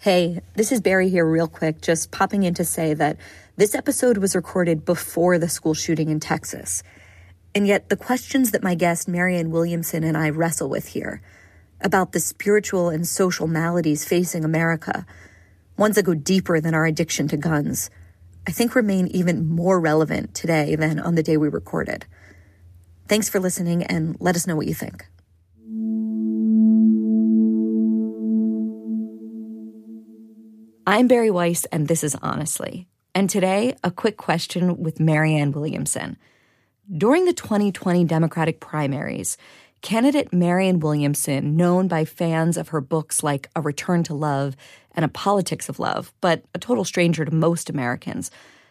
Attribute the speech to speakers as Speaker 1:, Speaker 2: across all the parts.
Speaker 1: Hey, this is Bari here, real quick, just popping in to say that this episode was recorded before the school shooting in Texas. And yet, the questions that my guest, Marianne Williamson, and I wrestle with here about the spiritual and social maladies facing America, ones that go deeper than our addiction to guns, I think remain even more relevant today than on the day we recorded. Thanks for listening and let us know what you think. I'm Bari Weiss, and this is Honestly. And today, a quick question with Marianne Williamson. During the 2020 Democratic primaries, candidate Marianne Williamson, known by fans of her books like A Return to Love and A Politics of Love, but a total stranger to most Americans,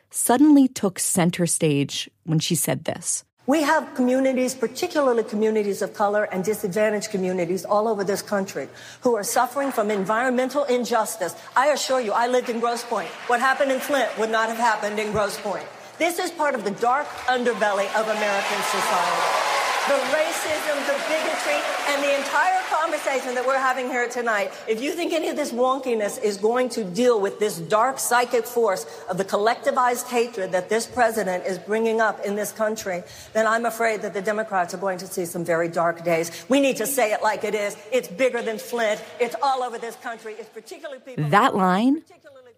Speaker 1: suddenly took center stage when she said this.
Speaker 2: We have communities, particularly communities of color and disadvantaged communities all over this country who are suffering from environmental injustice. I assure you, I lived in Grosse Pointe. What happened in Flint would not have happened in Grosse Pointe. This is part of the dark underbelly of American society the racism, the bigotry, and the entire conversation that we're having here tonight, if you think any of this wonkiness is going to deal with this dark psychic force of the collectivized hatred that this president is bringing up in this country, then I'm afraid that the Democrats are going to see some very dark days. We need to say it like it is. It's bigger than Flint. It's all over this country. It's particularly people.
Speaker 1: That line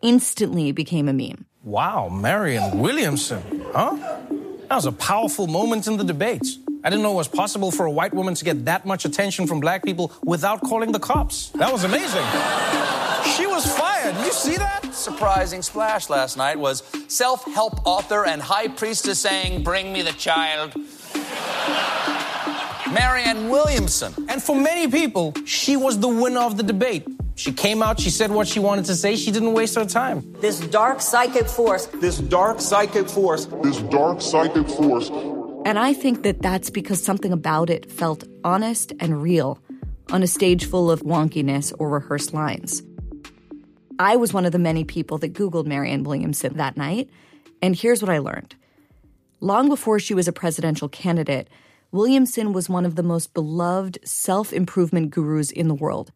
Speaker 1: instantly became a meme.
Speaker 3: Wow, Marianne Williamson, huh? That was a powerful moment in the debates. I didn't know it was possible for a white woman to get that much attention from black people without calling the cops. That was amazing. she was fired. You see that?
Speaker 4: Surprising splash last night was self help author and high priestess saying, Bring me the child. Marianne Williamson.
Speaker 3: And for many people, she was the winner of the debate. She came out, she said what she wanted to say, she didn't waste her time.
Speaker 2: This dark psychic force.
Speaker 5: This dark psychic force.
Speaker 6: This dark psychic force
Speaker 1: and I think that that's because something about it felt honest and real on a stage full of wonkiness or rehearsed lines. I was one of the many people that Googled Marianne Williamson that night, and here's what I learned. Long before she was a presidential candidate, Williamson was one of the most beloved self improvement gurus in the world.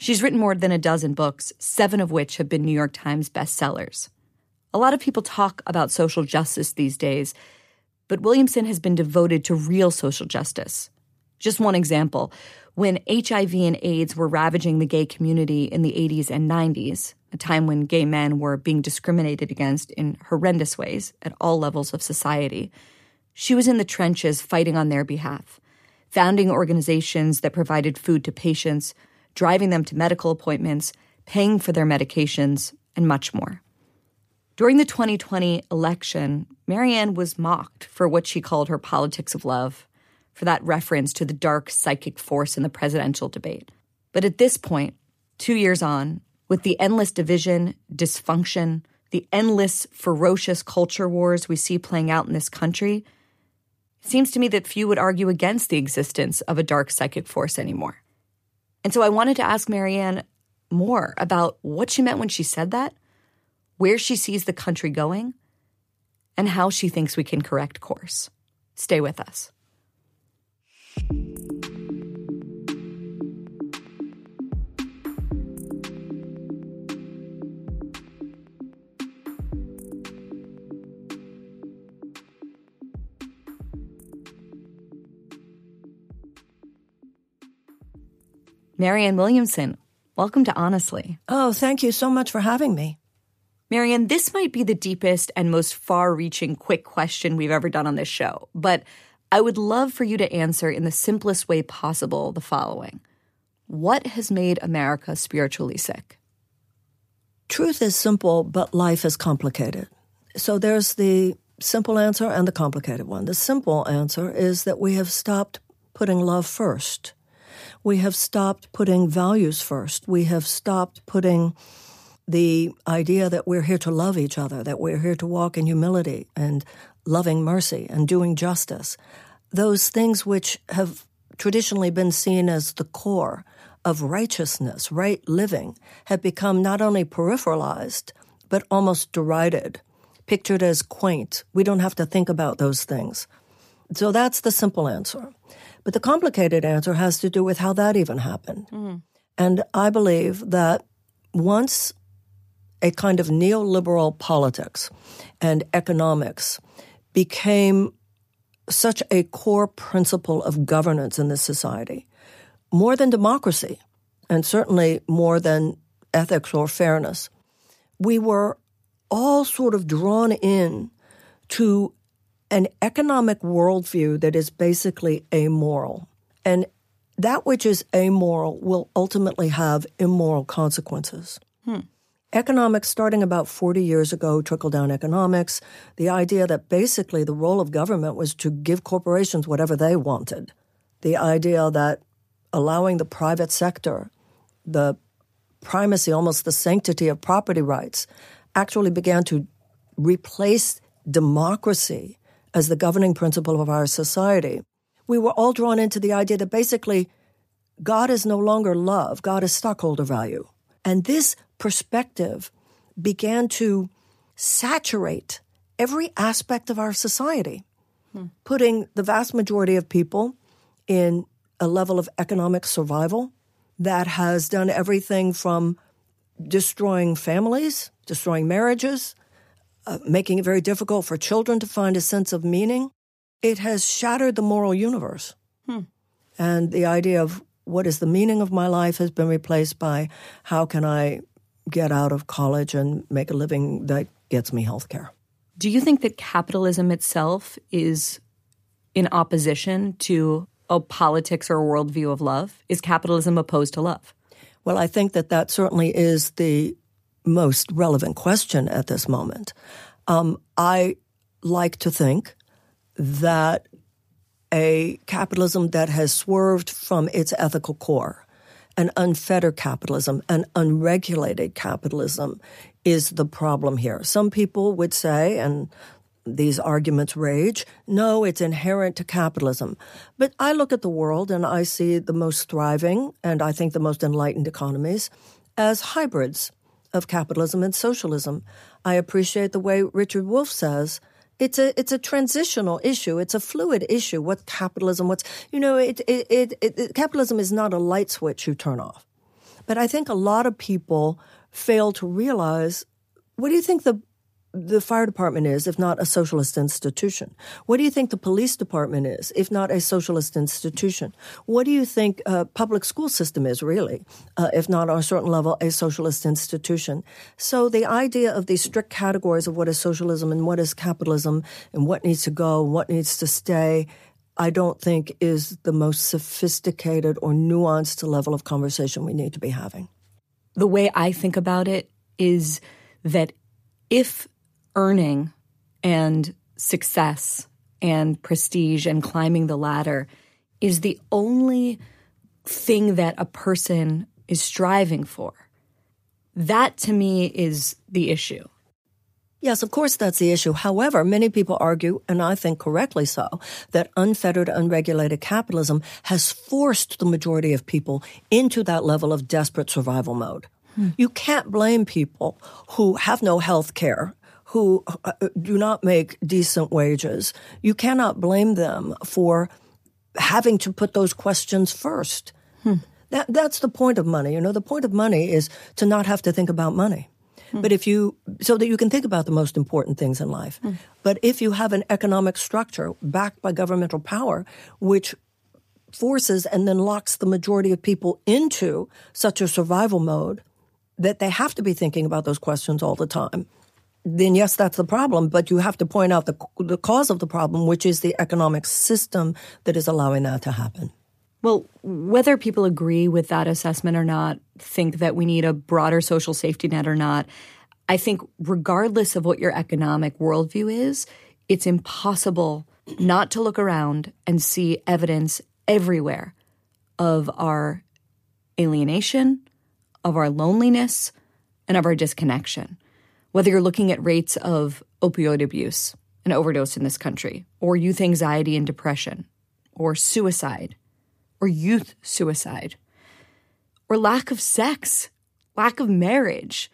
Speaker 1: She's written more than a dozen books, seven of which have been New York Times bestsellers. A lot of people talk about social justice these days, but Williamson has been devoted to real social justice. Just one example when HIV and AIDS were ravaging the gay community in the 80s and 90s, a time when gay men were being discriminated against in horrendous ways at all levels of society, she was in the trenches fighting on their behalf, founding organizations that provided food to patients, driving them to medical appointments, paying for their medications, and much more. During the 2020 election, Marianne was mocked for what she called her politics of love, for that reference to the dark psychic force in the presidential debate. But at this point, two years on, with the endless division, dysfunction, the endless ferocious culture wars we see playing out in this country, it seems to me that few would argue against the existence of a dark psychic force anymore. And so I wanted to ask Marianne more about what she meant when she said that where she sees the country going, and how she thinks we can correct course. Stay with us. Marianne Williamson, welcome to Honestly.
Speaker 2: Oh, thank you so much for having me.
Speaker 1: Marianne, this might be the deepest and most far reaching quick question we've ever done on this show, but I would love for you to answer in the simplest way possible the following What has made America spiritually sick?
Speaker 2: Truth is simple, but life is complicated. So there's the simple answer and the complicated one. The simple answer is that we have stopped putting love first. We have stopped putting values first. We have stopped putting the idea that we're here to love each other, that we're here to walk in humility and loving mercy and doing justice. Those things which have traditionally been seen as the core of righteousness, right living, have become not only peripheralized, but almost derided, pictured as quaint. We don't have to think about those things. So that's the simple answer. But the complicated answer has to do with how that even happened. Mm-hmm. And I believe that once a kind of neoliberal politics and economics became such a core principle of governance in this society, more than democracy, and certainly more than ethics or fairness. We were all sort of drawn in to an economic worldview that is basically amoral. And that which is amoral will ultimately have immoral consequences. Hmm. Economics, starting about 40 years ago, trickle down economics, the idea that basically the role of government was to give corporations whatever they wanted. The idea that allowing the private sector the primacy, almost the sanctity of property rights, actually began to replace democracy as the governing principle of our society. We were all drawn into the idea that basically God is no longer love, God is stockholder value. And this perspective began to saturate every aspect of our society, hmm. putting the vast majority of people in a level of economic survival that has done everything from destroying families, destroying marriages, uh, making it very difficult for children to find a sense of meaning. It has shattered the moral universe. Hmm. And the idea of what is the meaning of my life has been replaced by how can I get out of college and make a living that gets me health care.
Speaker 1: Do you think that capitalism itself is in opposition to a politics or a worldview of love? Is capitalism opposed to love?
Speaker 2: Well, I think that that certainly is the most relevant question at this moment. Um, I like to think that a capitalism that has swerved from its ethical core, an unfettered capitalism, an unregulated capitalism is the problem here. Some people would say, and these arguments rage. No, it's inherent to capitalism. But I look at the world and I see the most thriving and I think the most enlightened economies as hybrids of capitalism and socialism. I appreciate the way Richard Wolff says it's a it's a transitional issue. It's a fluid issue. What capitalism? What's you know? It, it, it, it capitalism is not a light switch you turn off. But I think a lot of people fail to realize. What do you think the the fire department is, if not a socialist institution? What do you think the police department is, if not a socialist institution? What do you think a public school system is, really, uh, if not on a certain level a socialist institution? So the idea of these strict categories of what is socialism and what is capitalism and what needs to go, what needs to stay, I don't think is the most sophisticated or nuanced level of conversation we need to be having.
Speaker 1: The way I think about it is that if earning and success and prestige and climbing the ladder is the only thing that a person is striving for. That to me is the issue.
Speaker 2: Yes, of course, that's the issue. However, many people argue, and I think correctly so, that unfettered, unregulated capitalism has forced the majority of people into that level of desperate survival mode. Hmm. You can't blame people who have no health care who uh, do not make decent wages, you cannot blame them for having to put those questions first. Hmm. That, that's the point of money. You know, the point of money is to not have to think about money. Hmm. But if you, so that you can think about the most important things in life. Hmm. But if you have an economic structure backed by governmental power, which forces and then locks the majority of people into such a survival mode that they have to be thinking about those questions all the time, then yes, that's the problem. But you have to point out the, the cause of the problem, which is the economic system that is allowing that to happen.
Speaker 1: Well, whether people agree with that assessment or not, think that we need a broader social safety net or not, I think regardless of what your economic worldview is, it's impossible not to look around and see evidence everywhere of our alienation, of our loneliness, and of our disconnection whether you're looking at rates of opioid abuse and overdose in this country, or youth anxiety and depression, or suicide, or youth suicide, or lack of sex, lack of marriage,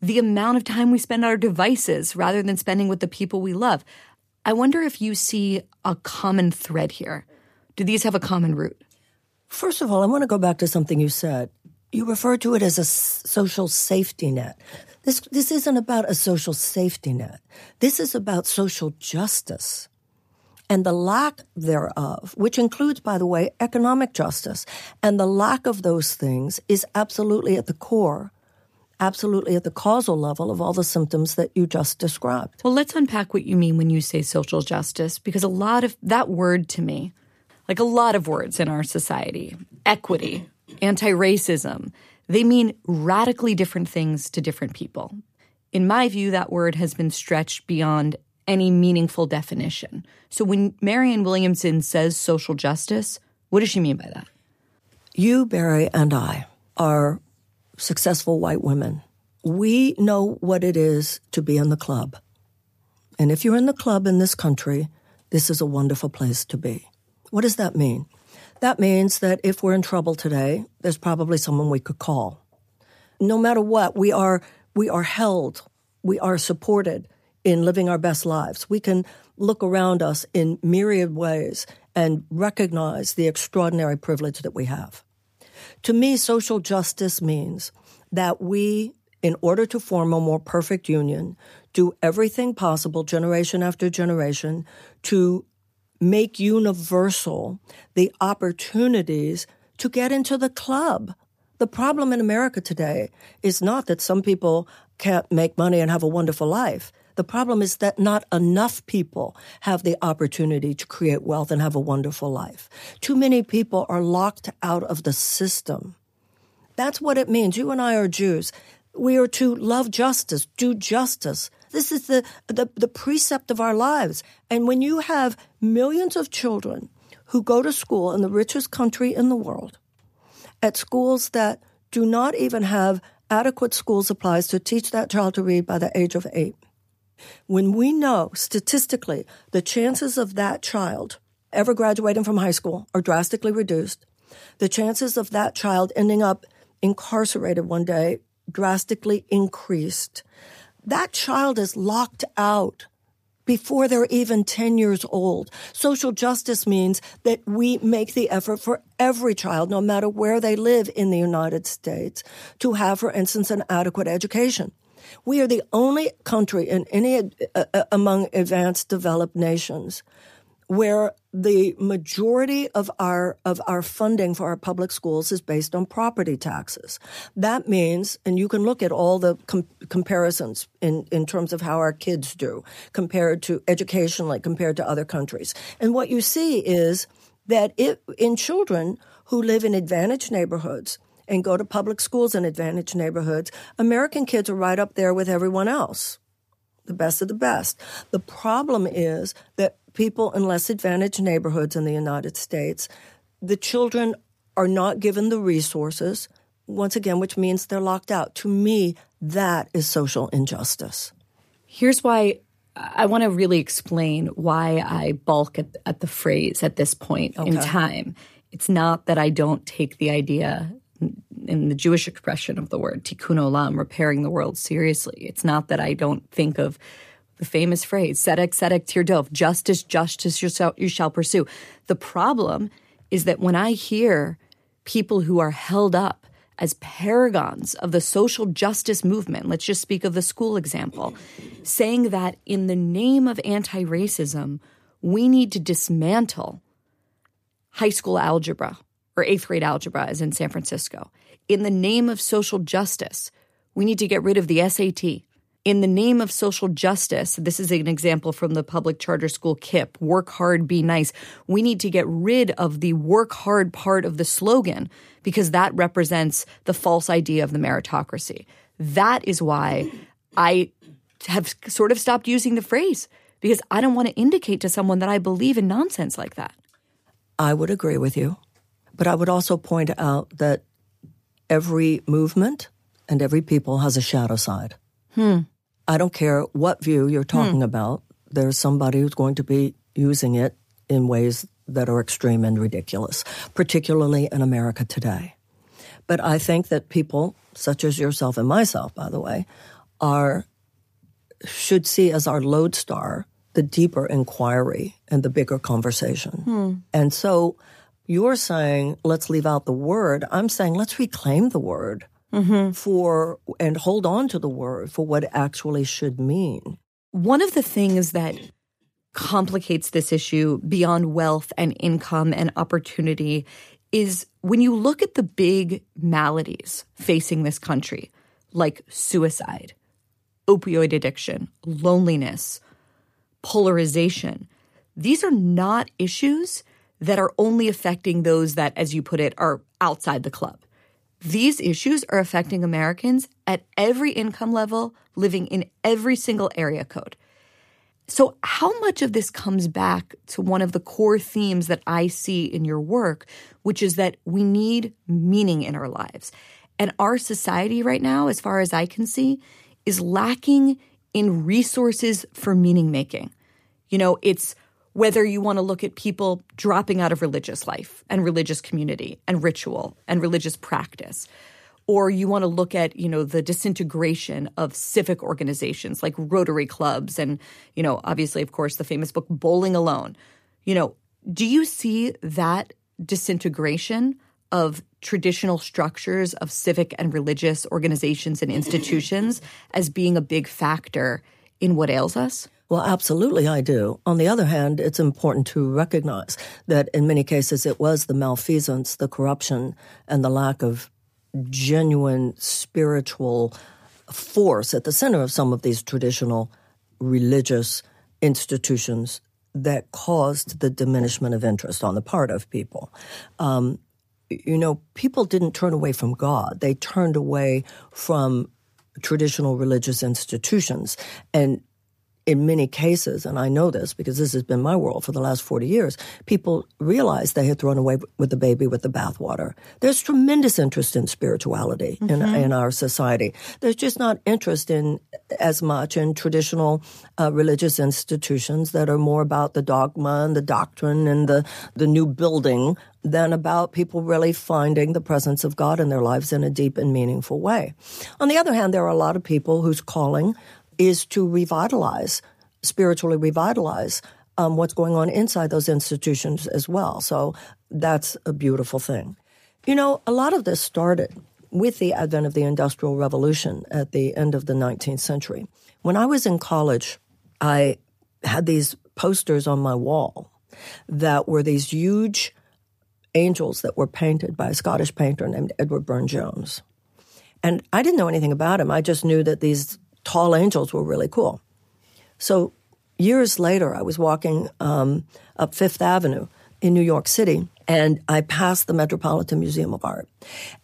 Speaker 1: the amount of time we spend on our devices rather than spending with the people we love. I wonder if you see a common thread here. Do these have a common root?
Speaker 2: First of all, I want to go back to something you said. You refer to it as a social safety net. This, this isn't about a social safety net. This is about social justice and the lack thereof, which includes, by the way, economic justice. And the lack of those things is absolutely at the core, absolutely at the causal level of all the symptoms that you just described.
Speaker 1: Well, let's unpack what you mean when you say social justice, because a lot of that word to me, like a lot of words in our society, equity, anti racism, they mean radically different things to different people. In my view, that word has been stretched beyond any meaningful definition. So when Marianne Williamson says social justice, what does she mean by that?
Speaker 2: You, Bari, and I are successful white women. We know what it is to be in the club. And if you're in the club in this country, this is a wonderful place to be. What does that mean? That means that if we're in trouble today, there's probably someone we could call. No matter what, we are, we are held, we are supported in living our best lives. We can look around us in myriad ways and recognize the extraordinary privilege that we have. To me, social justice means that we, in order to form a more perfect union, do everything possible, generation after generation, to make universal the opportunities to get into the club. The problem in America today is not that some people can't make money and have a wonderful life. The problem is that not enough people have the opportunity to create wealth and have a wonderful life. Too many people are locked out of the system. That's what it means. You and I are Jews. We are to love justice, do justice. This is the, the, the precept of our lives. And when you have millions of children who go to school in the richest country in the world, at schools that do not even have adequate school supplies to teach that child to read by the age of eight, when we know statistically the chances of that child ever graduating from high school are drastically reduced, the chances of that child ending up incarcerated one day drastically increased. That child is locked out before they're even 10 years old. Social justice means that we make the effort for every child, no matter where they live in the United States, to have, for instance, an adequate education. We are the only country in any uh, uh, among advanced developed nations where the majority of our of our funding for our public schools is based on property taxes. That means, and you can look at all the com- comparisons in in terms of how our kids do compared to educationally compared to other countries. And what you see is that it, in children who live in advantaged neighborhoods, and go to public schools in advantaged neighborhoods, American kids are right up there with everyone else. The best of the best. The problem is that people in less advantaged neighborhoods in the United States, the children are not given the resources, once again, which means they're locked out. To me, that is social injustice.
Speaker 1: Here's why I want to really explain why I balk at, at the phrase at this point okay. in time. It's not that I don't take the idea in the Jewish expression of the word tikkun olam, repairing the world seriously. It's not that I don't think of the famous phrase "tzedek tzedek tirdov," justice, justice you shall, you shall pursue. The problem is that when I hear people who are held up as paragons of the social justice movement, let's just speak of the school example, saying that in the name of anti racism, we need to dismantle high school algebra or eighth grade algebra as in San Francisco. In the name of social justice, we need to get rid of the SAT. In the name of social justice, this is an example from the public charter school KIPP work hard, be nice. We need to get rid of the work hard part of the slogan because that represents the false idea of the meritocracy. That is why I have sort of stopped using the phrase because I don't want to indicate to someone that I believe in nonsense like that.
Speaker 2: I would agree with you. But I would also point out that every movement and every people has a shadow side.
Speaker 1: Hmm.
Speaker 2: I don't care what view you're talking hmm. about, there's somebody who's going to be using it in ways that are extreme and ridiculous, particularly in America today. But I think that people, such as yourself and myself, by the way, are should see as our lodestar the deeper inquiry and the bigger conversation.
Speaker 1: Hmm.
Speaker 2: And so You're saying, let's leave out the word. I'm saying, let's reclaim the word Mm-hmm. for, and hold on to the word for what it actually should mean.
Speaker 1: One of the things that complicates this issue beyond wealth and income and opportunity is when you look at the big maladies facing this country, like suicide, opioid addiction, loneliness, polarization, these are not issues that are only affecting those that, as you put it, are outside the club. These issues are affecting Americans at every income level, living in every single area code. So, how much of this comes back to one of the core themes that I see in your work, which is that we need meaning in our lives? And our society right now, as far as I can see, is lacking in resources for meaning making. You know, it's whether you want to look at people dropping out of religious life and religious community and ritual and religious practice or you want to look at you know the disintegration of civic organizations like rotary clubs and you know obviously of course the famous book bowling alone. You know do you see that disintegration of traditional structures of civic and religious organizations and institutions as being a big factor in what ails us
Speaker 2: Well, absolutely, I do. On the other hand, it's important to recognize that in many cases it was the malfeasance, the corruption, and the lack of genuine spiritual force at the center of some of these traditional religious institutions that caused the diminishment of interest on the part of people. Um, you know, people didn't turn away from God, they turned away from traditional religious institutions. And in many cases, and I know this because this has been my world for the last 40 years, people realize they had thrown away with the baby with the bathwater. There's tremendous interest in spirituality in, in our society. There's just not interest in as much in traditional uh, religious institutions that are more about the dogma and the doctrine and the, the new building than about people really finding the presence of God in their lives in a deep and meaningful way. On the other hand, there are a lot of people whose calling is to revitalize, spiritually revitalize um, what's going on inside those institutions as well. So that's a beautiful thing. You know, a lot of this started with the advent of the Industrial Revolution at the end of the 19th century. When I was in college, I had these posters on my wall that were these huge angels that were painted by a Scottish painter named Edward Burne Jones. And I didn't know anything about him. I just knew that these tall angels were really cool. So years later, I was walking um, up Fifth Avenue in New York City, and I passed the Metropolitan Museum of Art,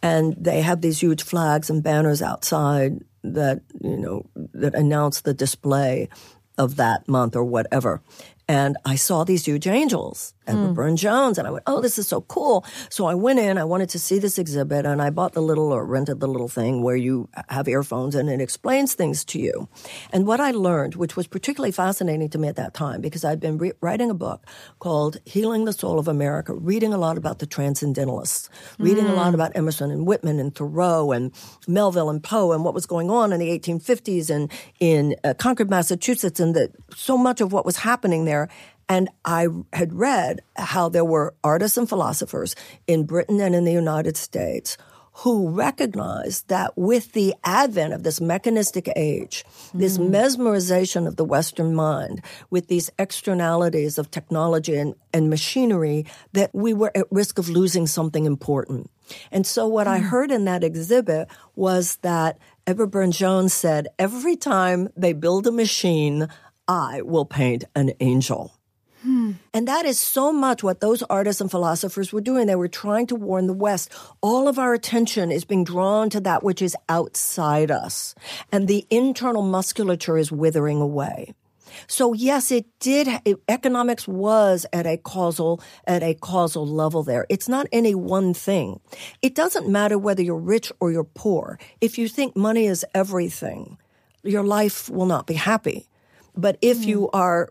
Speaker 2: and they have these huge flags and banners outside that you know that announce the display of that month or whatever. And I saw these huge angels, Edward Burne Jones, and I went, "Oh, this is so cool!" So I went in. I wanted to see this exhibit, and I bought the little or rented the little thing where you have earphones and it explains things to you. And what I learned, which was particularly fascinating to me at that time, because I'd been re- writing a book called "Healing the Soul of America," reading a lot about the Transcendentalists, reading a lot about Emerson and Whitman and Thoreau and Melville and Poe and what was going on in the 1850s and in uh, Concord, Massachusetts, and that so much of what was happening there and I had read how there were artists and philosophers in Britain and in the United States who recognized that with the advent of this mechanistic age, this hmm. mesmerization of the Western mind, with these externalities of technology and, and machinery, that we were at risk of losing something important. And so what I hmm. heard in that exhibit was that Edward Burne Jones said, every time they build a machine, I will paint an angel. And that is so much what those artists and philosophers were doing. They were trying to warn the West. All of our attention is being drawn to that which is outside us. And the internal musculature is withering away. So yes, it did. It, economics was at a causal at a causal level there. It's not any one thing. It doesn't matter whether you're rich or you're poor. If you think money is everything, your life will not be happy. But if hmm. you are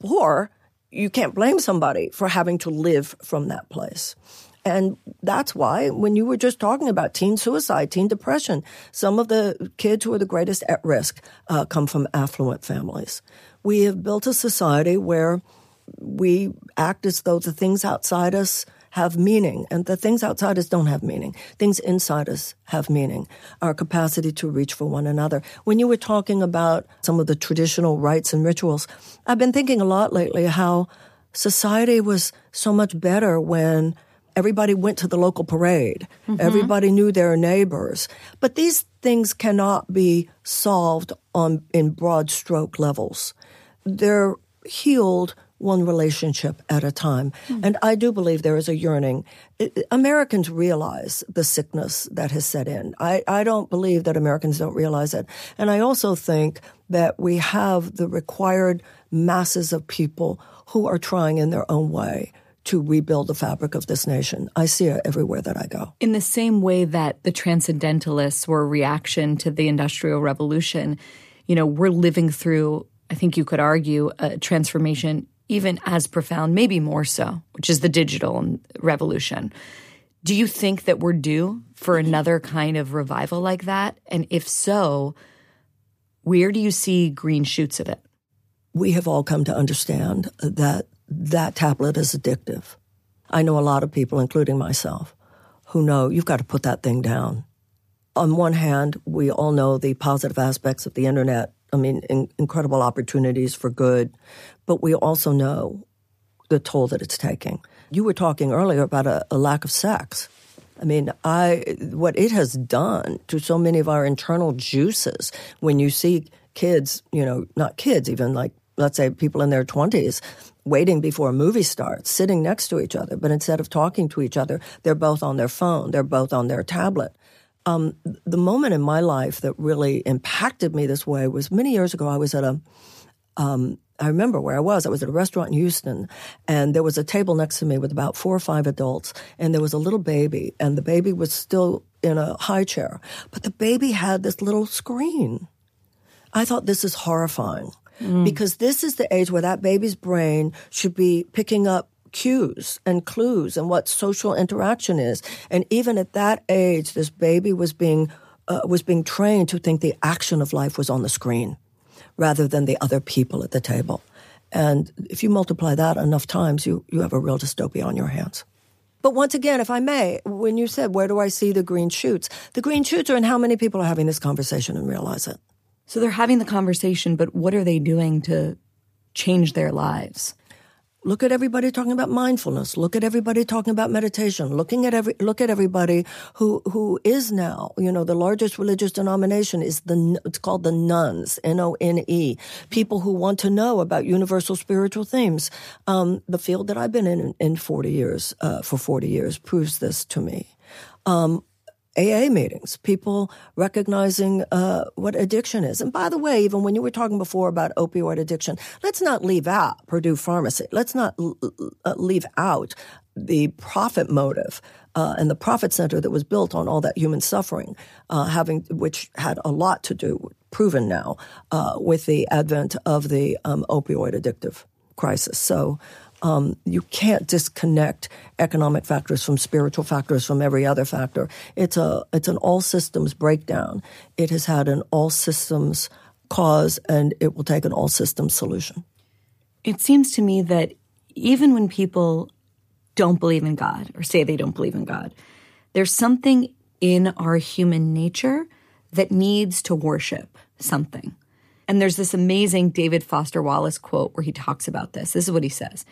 Speaker 2: poor, you can't blame somebody for having to live from that place. And that's why when you were just talking about teen suicide, teen depression, some of the kids who are the greatest at risk uh, come from affluent families. We have built a society where we act as though the things outside us have meaning, and the things outside us don't have meaning. Things inside us have meaning. Our capacity to reach for one another. When you were talking about some of the traditional rites and rituals, I've been thinking a lot lately how society was so much better when everybody went to the local parade. Mm-hmm. Everybody knew their neighbors. But these things cannot be solved on in broad stroke levels. They're healed one relationship at a time. Mm. And I do believe there is a yearning. It, Americans realize the sickness that has set in. I, I don't believe that Americans don't realize it. And I also think that we have the required masses of people who are trying in their own way to rebuild the fabric of this nation. I see it everywhere that I go.
Speaker 1: In the same way that the transcendentalists were a reaction to the Industrial Revolution, you know, we're living through, I think you could argue, a transformation even as profound, maybe more so, which is the digital revolution. Do you think that we're due for another kind of revival like that? And if so, where do you see green shoots of it?
Speaker 2: We have all come to understand that that tablet is addictive. I know a lot of people, including myself, who know you've got to put that thing down. On one hand, we all know the positive aspects of the internet I mean, in, incredible opportunities for good, but we also know the toll that it's taking. You were talking earlier about a, a lack of sex. I mean, I what it has done to so many of our internal juices when you see kids, you know, not kids, even like let's say people in their 20s waiting before a movie starts, sitting next to each other, but instead of talking to each other, they're both on their phone, they're both on their tablet. Um, the moment in my life that really impacted me this way was many years ago. I was at a, um, I remember where I was. I was at a restaurant in Houston, and there was a table next to me with about four or five adults, and there was a little baby, and the baby was still in a high chair, but the baby had this little screen. I thought this is horrifying. Mm. Because this is the age where that baby's brain should be picking up cues and clues and what social interaction is. And even at that age, this baby was being uh, was being trained to think the action of life was on the screen rather than the other people at the table. And if you multiply that enough times, you, you have a real dystopia on your hands. But once again, if I may, when you said, where do I see the green shoots? The green shoots are in how many people are having this conversation and realize it.
Speaker 1: So they're having the conversation, but what are they doing to change their lives?
Speaker 2: Look at everybody talking about mindfulness. Look at everybody talking about meditation. Looking at every, look at everybody who, who is now, you know, the largest religious denomination is the, it's called the nones N-O-N-E. People who want to know about universal spiritual themes. Um, the field that I've been in in 40 years, uh, for 40 years proves this to me. Um, AA meetings, people recognizing uh, what addiction is. And by the way, even when you were talking before about opioid addiction, let's not leave out Purdue Pharmacy. Let's not l- l- leave out the profit motive uh, and the profit center that was built on all that human suffering, uh, having which had a lot to do, proven now, uh, with the advent of the um, opioid addictive crisis. So um, you can't disconnect economic factors from spiritual factors from every other factor. It's a it's an all systems breakdown. It has had an all systems cause, and it will take an all systems solution.
Speaker 1: It seems to me that even when people don't believe in God or say they don't believe in God, there's something in our human nature that needs to worship something. And there's this amazing David Foster Wallace quote where he talks about this. This is what he says.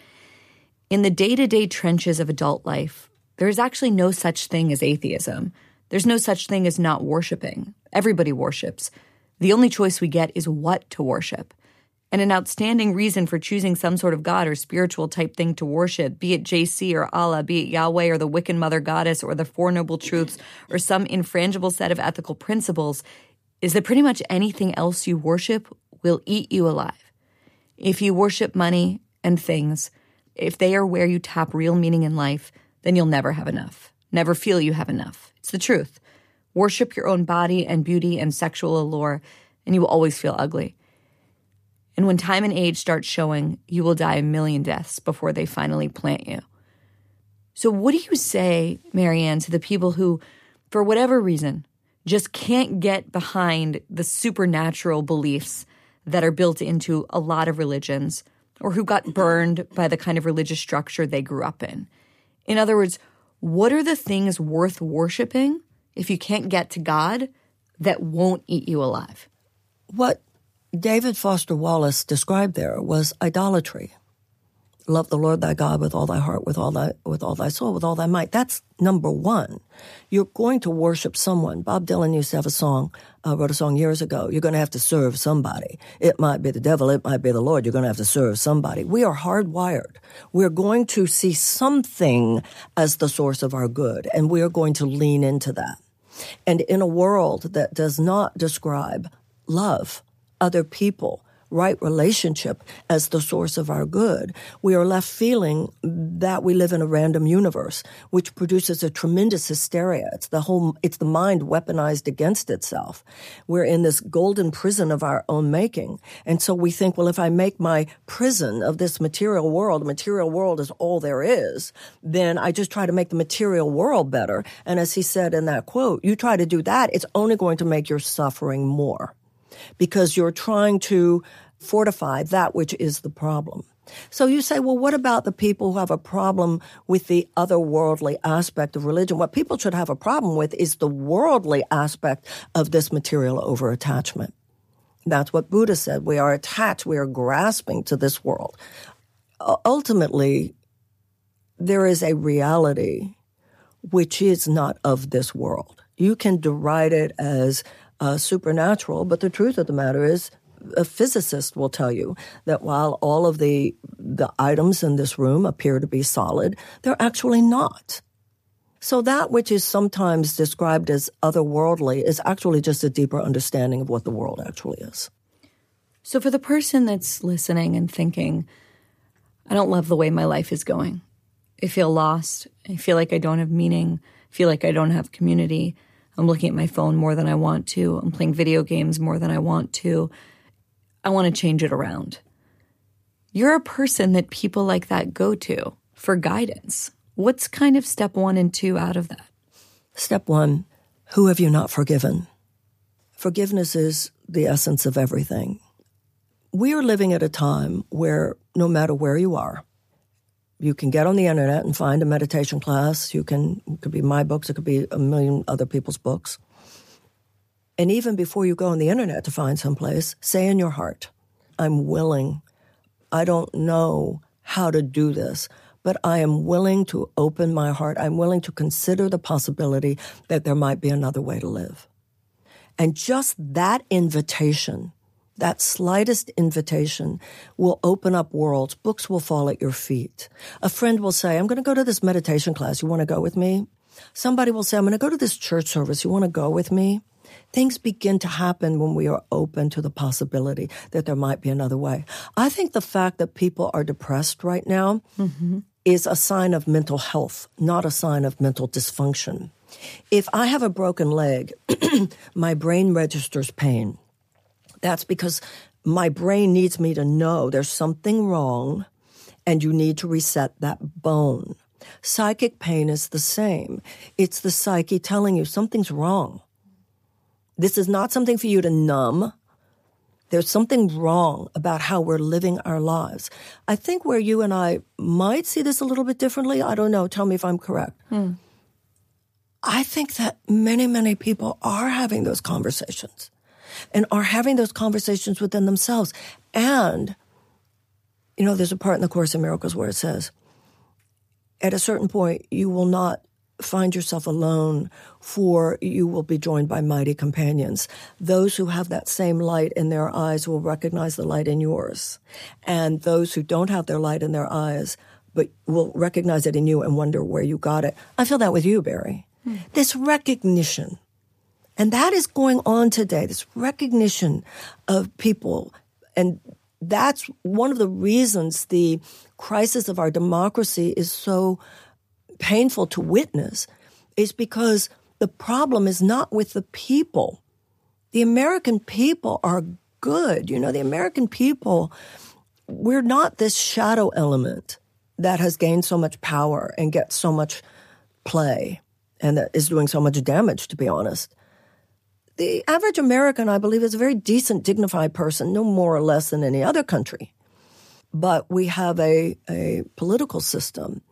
Speaker 1: In the day to day trenches of adult life, there is actually no such thing as atheism. There's no such thing as not worshiping. Everybody worships. The only choice we get is what to worship. And an outstanding reason for choosing some sort of God or spiritual type thing to worship, be it JC or Allah, be it Yahweh or the Wiccan Mother Goddess or the Four Noble Truths or some infrangible set of ethical principles, is that pretty much anything else you worship will eat you alive. If you worship money and things, if they are where you tap real meaning in life, then you'll never have enough. Never feel you have enough. It's the truth. Worship your own body and beauty and sexual allure, and you will always feel ugly. And when time and age start showing, you will die a million deaths before they finally plant you. So, what do you say, Marianne, to the people who, for whatever reason, just can't get behind the supernatural beliefs that are built into a lot of religions? Or who got burned by the kind of religious structure they grew up in. In other words, what are the things worth worshiping if you can't get to God that won't eat you alive?
Speaker 2: What David Foster Wallace described there was idolatry. Love the Lord thy God with all thy heart, with all thy with all thy soul, with all thy might. That's number one. You're going to worship someone. Bob Dylan used to have a song, uh, wrote a song years ago. You're going to have to serve somebody. It might be the devil, it might be the Lord. You're going to have to serve somebody. We are hardwired. We're going to see something as the source of our good, and we are going to lean into that. And in a world that does not describe love, other people, right relationship as the source of our good, we are left feeling that we live in a random universe, which produces a tremendous hysteria. It's the whole, it's the mind weaponized against itself. We're in this golden prison of our own making. And so we think, well, if I make my prison of this material world, the material world is all there is, then I just try to make the material world better. And as he said in that quote, you try to do that, it's only going to make your suffering more because you're trying to fortify that which is the problem. So you say, well, what about the people who have a problem with the otherworldly aspect of religion? What people should have a problem with is the worldly aspect of this material over attachment. That's what Buddha said. We are attached. We are grasping to this world. ultimately, there is a reality which is not of this world. You can deride it as uh, supernatural, but the truth of the matter is, a physicist will tell you that while all of the the items in this room appear to be solid, they're actually not. So that which is sometimes described as otherworldly is actually just a deeper understanding of what the world actually is.
Speaker 1: So for the person that's listening and thinking, I don't love the way my life is going. I feel lost. I feel like I don't have meaning. I feel like I don't have community. I'm looking at my phone more than I want to. I'm playing video games more than I want to. I want to change it around. You're a person that people like that go to for guidance. What's kind of step one and two out of that?
Speaker 2: Step one Who have you not forgiven? Forgiveness is the essence of everything. We are living at a time where no matter where you are, you can get on the internet and find a meditation class. You can, it could be my books, it could be a million other people's books. And even before you go on the internet to find someplace, say in your heart, I'm willing. I don't know how to do this, but I am willing to open my heart. I'm willing to consider the possibility that there might be another way to live. And just that invitation that slightest invitation will open up worlds. Books will fall at your feet. A friend will say, I'm going to go to this meditation class. You want to go with me? Somebody will say, I'm going to go to this church service. You want to go with me? Things begin to happen when we are open to the possibility that there might be another way. I think the fact that people are depressed right now mm-hmm. is a sign of mental health, not a sign of mental dysfunction. If I have a broken leg, my brain registers pain. That's because my brain needs me to know there's something wrong and you need to reset that bone. Psychic pain is the same. It's the psyche telling you something's wrong. This is not something for you to numb. There's something wrong about how we're living our lives. I think where you and I might see this a little bit differently, I don't know, tell me if I'm correct. Hmm. I think that many, many people are having those conversations and are having those conversations within themselves. And, you know, there's a part in the Course in Miracles where it says, at a certain point, you will not find yourself alone, for you will be joined by mighty companions. Those who have that same light in their eyes will recognize the light in yours. And those who don't have their light in their eyes, but will recognize it in you and wonder where you got it. I feel that with you, Bari. Hmm. This recognition and that is going on today, this recognition of people. And that's one of the reasons the crisis of our democracy is so painful to witness, is because the problem is not with the people. The American people are good. You know, the American people, we're not this shadow element that has gained so much power and gets so much play and that is doing so much damage, to be honest the average American, I believe, is a very decent, dignified person, no more or less than any other country. But we have a, a political system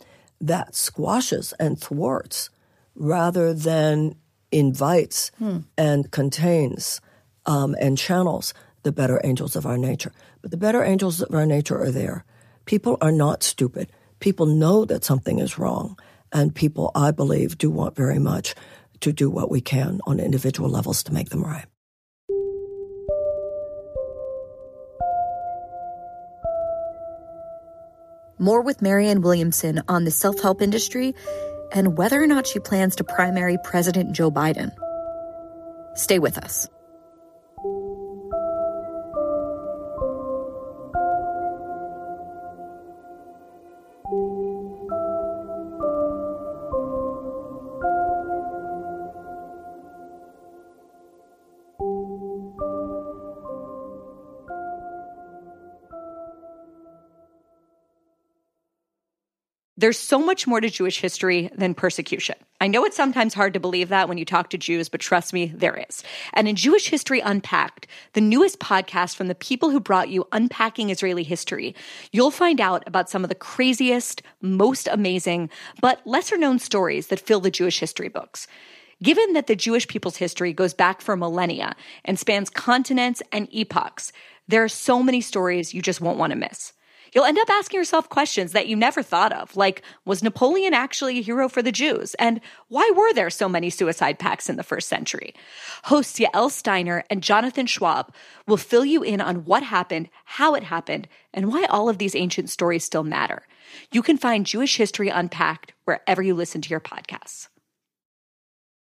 Speaker 2: that squashes and thwarts rather than invites hmm. and contains um, and channels the better angels of our nature. But the better angels of our nature are there. People are not stupid. People know that something is wrong. And people, I believe, do want very much to do what we can on individual levels to make them right.
Speaker 1: More with Marianne Williamson on the self help industry and whether or not she plans to primary President Joe Biden. Stay with us. There's so much more to Jewish history than persecution. I know it's sometimes hard to believe that when you talk to Jews, but trust me, there is. And in Jewish History Unpacked, the newest podcast from the people who brought you Unpacking Israeli History, you'll find out about some of the craziest, most amazing, but lesser known stories that fill the Jewish history books. Given that the Jewish people's history goes back for millennia and spans continents and epochs, there are so many stories you just won't want to miss. You'll end up asking yourself questions that you never thought of, like was Napoleon actually a hero for the Jews? And why were there so many suicide pacts in the first century? Hosts Yael Steiner and Jonathan Schwab will fill you in on what happened, how it happened, and why all of these ancient stories still matter. You can find Jewish History Unpacked wherever you listen to your podcasts.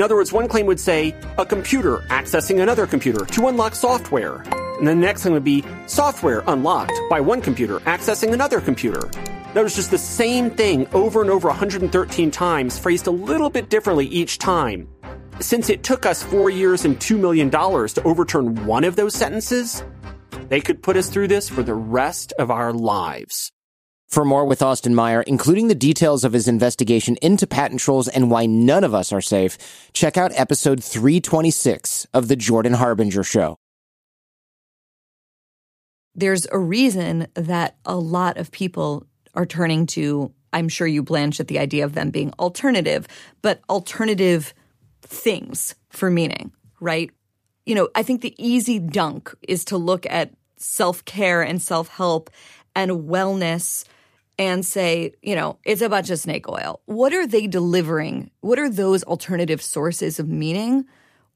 Speaker 7: In other words, one claim would say, a computer accessing another computer to unlock software. And the next thing would be, software unlocked by one computer accessing another computer. That was just the same thing over and over 113 times, phrased a little bit differently each time. Since it took us four years and $2 million to overturn one of those sentences, they could put us through this for the rest of our lives.
Speaker 8: For more with Austin Meyer, including the details of his investigation into patent trolls and why none of us are safe, check out episode 326 of The Jordan Harbinger Show.
Speaker 1: There's a reason that a lot of people are turning to, I'm sure you blanch at the idea of them being alternative, but alternative things for meaning, right? You know, I think the easy dunk is to look at self care and self help and wellness and say, you know, it's a bunch of snake oil. What are they delivering? What are those alternative sources of meaning,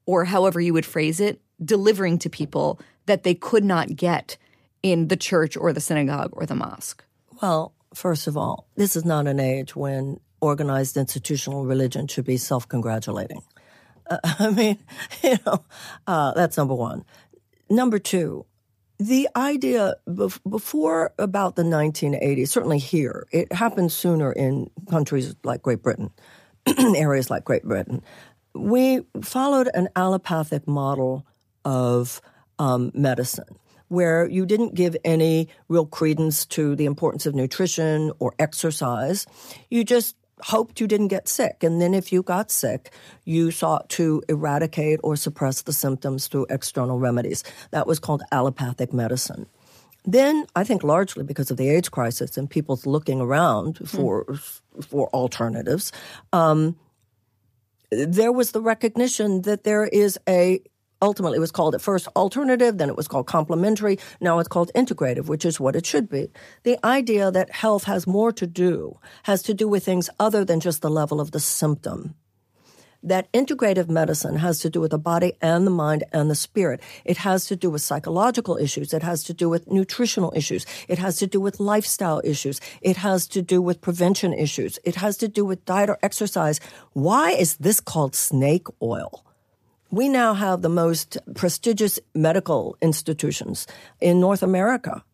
Speaker 1: or however you would phrase it, delivering to people that they could not get in the church or the synagogue or the mosque?
Speaker 2: Well, first of all, this is not an age when organized institutional religion should be self congratulating. Uh, I mean, you know, uh, that's number one. Number two, the idea before about the 1980s, certainly here, it happened sooner in countries like Great Britain, areas like Great Britain. We followed an allopathic model of um, medicine where you didn't give any real credence to the importance of nutrition or exercise. You just hoped you didn't get sick. And then if you got sick, you sought to eradicate or suppress the symptoms through external remedies. That was called allopathic medicine. Then, I think largely because of the AIDS crisis and people's looking around hmm. for mm. for alternatives, um, there was the recognition that there is a ultimately it was called at first alternative, then it was called complementary, now it's called integrative, which is what it should be. The idea that health has more to do, has to do with things other than just the level of the symptom. That integrative medicine has to do with the body and the mind and the spirit. It has to do with psychological issues. It has to do with nutritional issues. It has to do with lifestyle issues. It has to do with prevention issues. It has to do with diet or exercise. Why is this called snake oil? We now have the most prestigious medical institutions in North America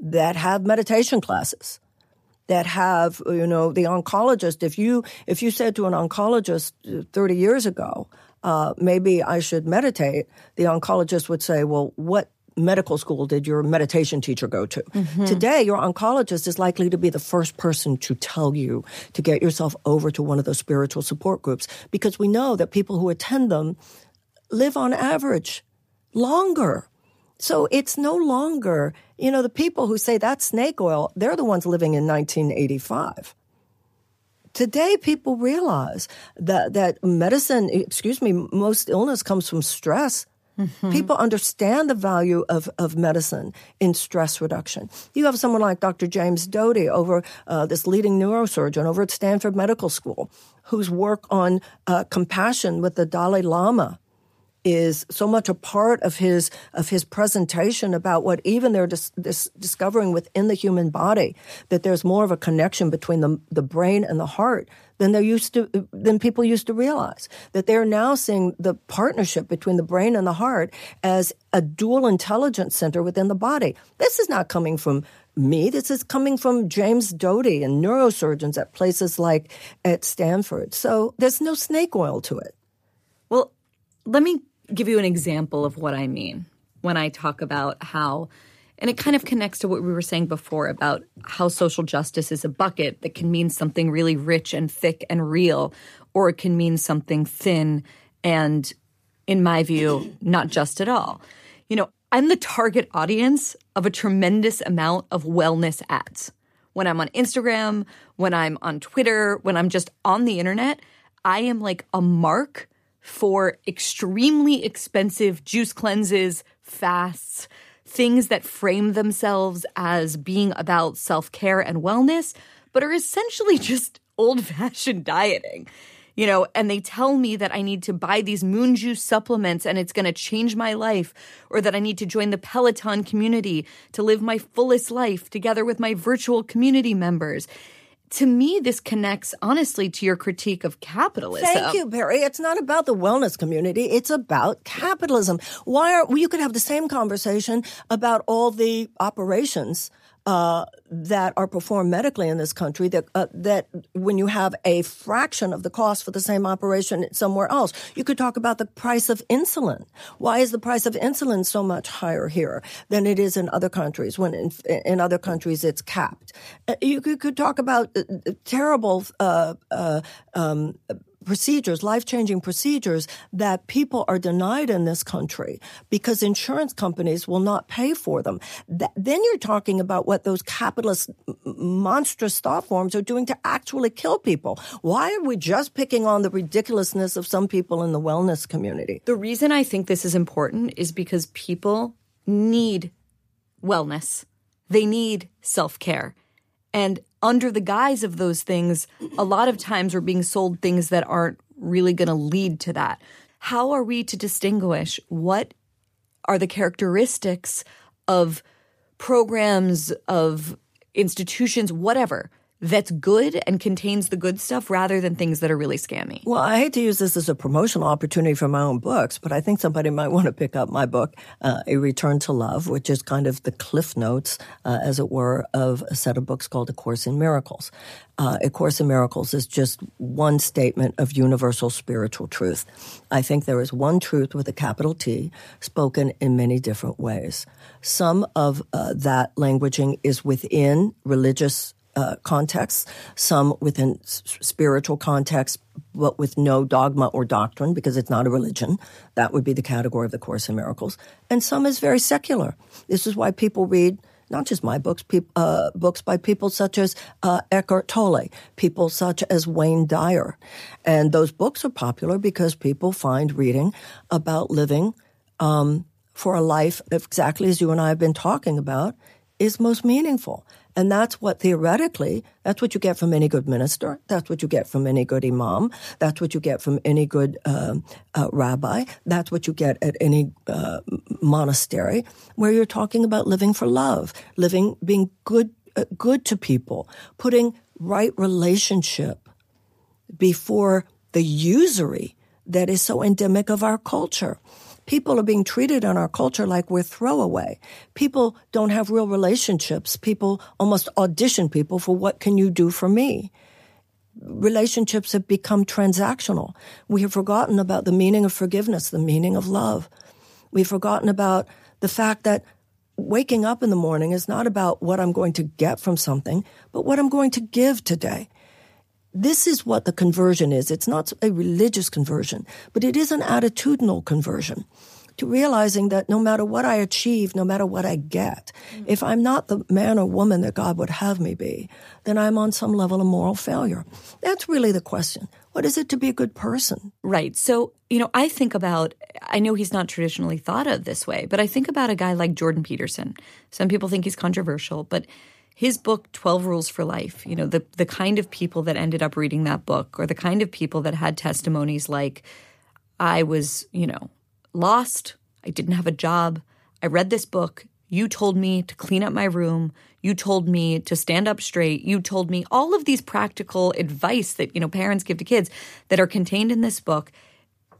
Speaker 2: that have meditation classes that have you know the oncologist if you if you said to an oncologist 30 years ago uh, maybe I should meditate, the oncologist would say, well, what medical school did your meditation teacher go to? Mm-hmm. Today, your oncologist is likely to be the first person to tell you to get yourself over to one of those spiritual support groups because we know that people who attend them live on average longer. So it's no longer, you know, the people who say that's snake oil, they're the ones living in 1985. Today, people realize that, that medicine, excuse me, most illness comes from stress. Mm-hmm. People understand the value of, of medicine in stress reduction. You have someone like Dr. James Doty over uh, this leading neurosurgeon over at Stanford Medical School, whose work on uh, compassion with the Dalai Lama is so much a part of his of his presentation about what even they're dis- dis- discovering within the human body that there's more of a connection between the the brain and the heart than they used to than people used to realize that they're now seeing the partnership between the brain and the heart as a dual intelligence center within the body this is not coming from me. This is coming from James Doty and neurosurgeons at places like at Stanford. So there's no snake oil to it.
Speaker 1: Well, let me give you an example of what I mean when I talk about how, and it kind of connects to what we were saying before about how social justice is a bucket that can mean something really rich and thick and real, or it can mean something thin and, in my view, not just at all. You know, I'm the target audience of a tremendous amount of wellness ads. When I'm on Instagram, when I'm on Twitter, when I'm just on the internet, I am like a mark for extremely expensive juice cleanses, fasts, things that frame themselves as being about self care and wellness, but are essentially just old fashioned dieting. You know, and they tell me that I need to buy these moon juice supplements and it's going to change my life, or that I need to join the Peloton community to live my fullest life together with my virtual community members to me, this connects honestly to your critique of capitalism.
Speaker 2: Thank you, Bari. It's not about the wellness community. It's about capitalism. Why are, well, you could have the same conversation about all the operations uh, that are performed medically in this country that uh, that when you have a fraction of the cost for the same operation somewhere else, you could talk about the price of insulin. Why is the price of insulin so much higher here than it is in other countries? When in, in other countries it's capped. Uh, you could, could, talk about uh, terrible uh, um, procedures, life changing procedures that people are denied in this country because insurance companies will not pay for them. Th- then you're talking about what those capitalist monstrous thought forms are doing to actually kill people. Why are we just picking on the ridiculousness of some people in the wellness community?
Speaker 1: The reason I think this is important is because people need wellness. They need self care. And under the guise of those things, a lot of times we're being sold things that aren't really going to lead to that. How are we to distinguish what are the characteristics of programs, of institutions, whatever, that's good and contains the good stuff rather than things that are really scammy.
Speaker 2: Well, I hate to use this as a promotional opportunity for my own books, but I think somebody might want to pick up my book, uh, A Return to Love, which is kind of the cliff notes, uh, as it were, of a set of books called A Course in Miracles. Uh, a Course in Miracles is just one statement of universal spiritual truth. I think there is one truth with a capital T spoken in many different ways. Some of uh, that languaging is within religious uh, contexts, some within s- spiritual contexts, but with no dogma or doctrine because it's not a religion. That would be the category of the Course in Miracles. And some is very secular. This is why people read not just my books, uh, books by people such as uh, Eckhart Tolle, people such as Wayne Dyer. And those books are popular because people find reading about living um, for a life exactly as you and I have been talking about is most meaningful. And that's what theoretically, that's what you get from any good minister. That's what you get from any good imam. That's what you get from any good uh, uh, rabbi. That's what you get at any uh, monastery, where you're talking about living for love, living, being good, uh, good to people, putting right relationship before the usury that is so endemic of our culture. People are being treated in our culture like we're throwaway. People don't have real relationships. People almost audition people for what can you do for me? relationships have become transactional. We have forgotten about the meaning of forgiveness, the meaning of love. We've forgotten about the fact that waking up in the morning is not about what I'm going to get from something, but what I'm going to give today. This is what the conversion is. It's not a religious conversion, but it is an attitudinal conversion to realizing that no matter what I achieve, no matter what I get, mm-hmm. if I'm not the man or woman that God would have me be, then I'm on some level of moral failure. That's really the question. What is it to be a good person?
Speaker 1: Right. So, you know, I think about, I know he's not traditionally thought of this way, but I think about a guy like Jordan Peterson. Some people think he's controversial, but his book 12 rules for life you know the the kind of people that ended up reading that book or the kind of people that had testimonies like i was you know lost. I didn't have a job. I read this book. You told me to clean up my room. You told me to stand up straight. You told me all of these practical advice that, you know, parents give to kids that are contained in this book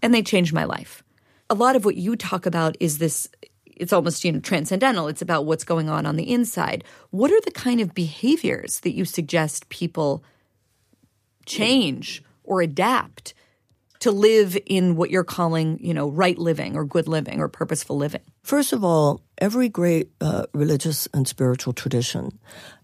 Speaker 1: and they changed my life. A lot of what you talk about is this it's almost, you know, transcendental. It's about what's going on on the inside. What are the kind of behaviors that you suggest people change or adapt to live in what you're calling, you know, right living or good living or purposeful living?
Speaker 2: First of all, every great uh, religious and spiritual tradition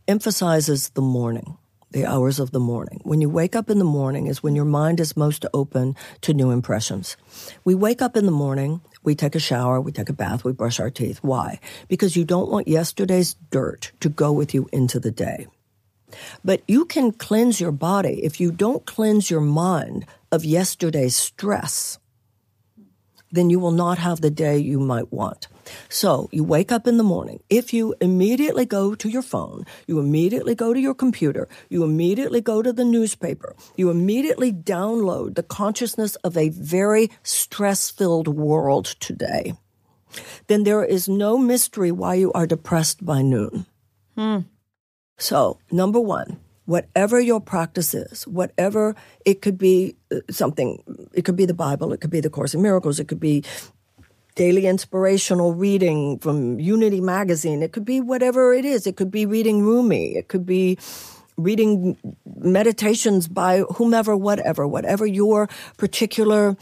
Speaker 2: emphasizes the morning, the hours of the morning. When you wake up in the morning is when your mind is most open to new impressions. We wake up in the morning, we take a shower, we take a bath, we brush our teeth. Why? Because you don't want yesterday's dirt to go with you into the day. But you can cleanse your body if you don't cleanse your mind of yesterday's stress. Then you will not have the day you might want. So you wake up in the morning. If you immediately go to your phone, you immediately go to your computer, you immediately go to the newspaper, you immediately download the consciousness of a very stress filled world today, then there is no mystery why you are depressed by noon. Hmm. So, number one, whatever your practice is, whatever it could be uh, something, it could be the Bible, it could be the Course in Miracles, it could be daily inspirational reading from Unity magazine, it could be whatever it is. It could be reading Rumi, it could be reading meditations by whomever, whatever, whatever your particular,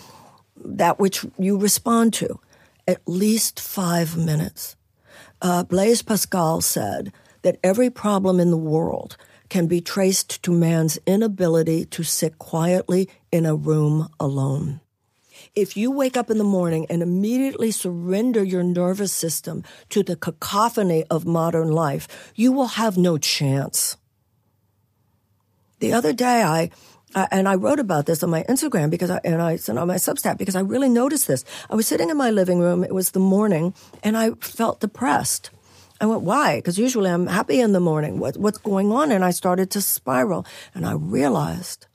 Speaker 2: that which you respond to. At least five minutes. Uh, Blaise Pascal said, that every problem in the world can be traced to man's inability to sit quietly in a room alone. If you wake up in the morning and immediately surrender your nervous system to the cacophony of modern life, you will have no chance. The other day, I, and I wrote about this on my Instagram because I, and I sent on my Substack because I really noticed this. I was sitting in my living room. It was the morning and I felt depressed. I went, why? Because usually I'm happy in the morning. What, what's going on? And I started to spiral. And I realized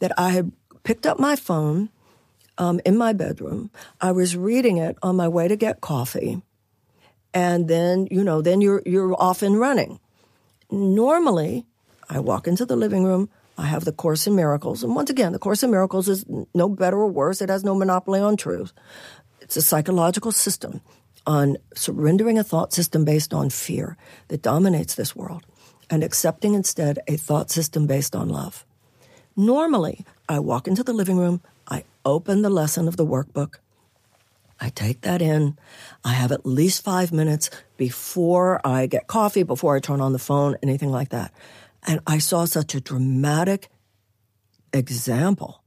Speaker 2: that I had picked up my phone um, in my bedroom. I was reading it on my way to get coffee. And then, you know, then you're, you're off and running. Normally, I walk into the living room. I have the Course in Miracles. And once again, the Course in Miracles is no better or worse. It has no monopoly on truth. It's a psychological system on surrendering a thought system based on fear that dominates this world and accepting instead a thought system based on love. Normally, I walk into the living room, open the lesson of the workbook, I take that in. I have at least five minutes before I get coffee, before I turn on the phone, anything like that. And I saw such a dramatic example.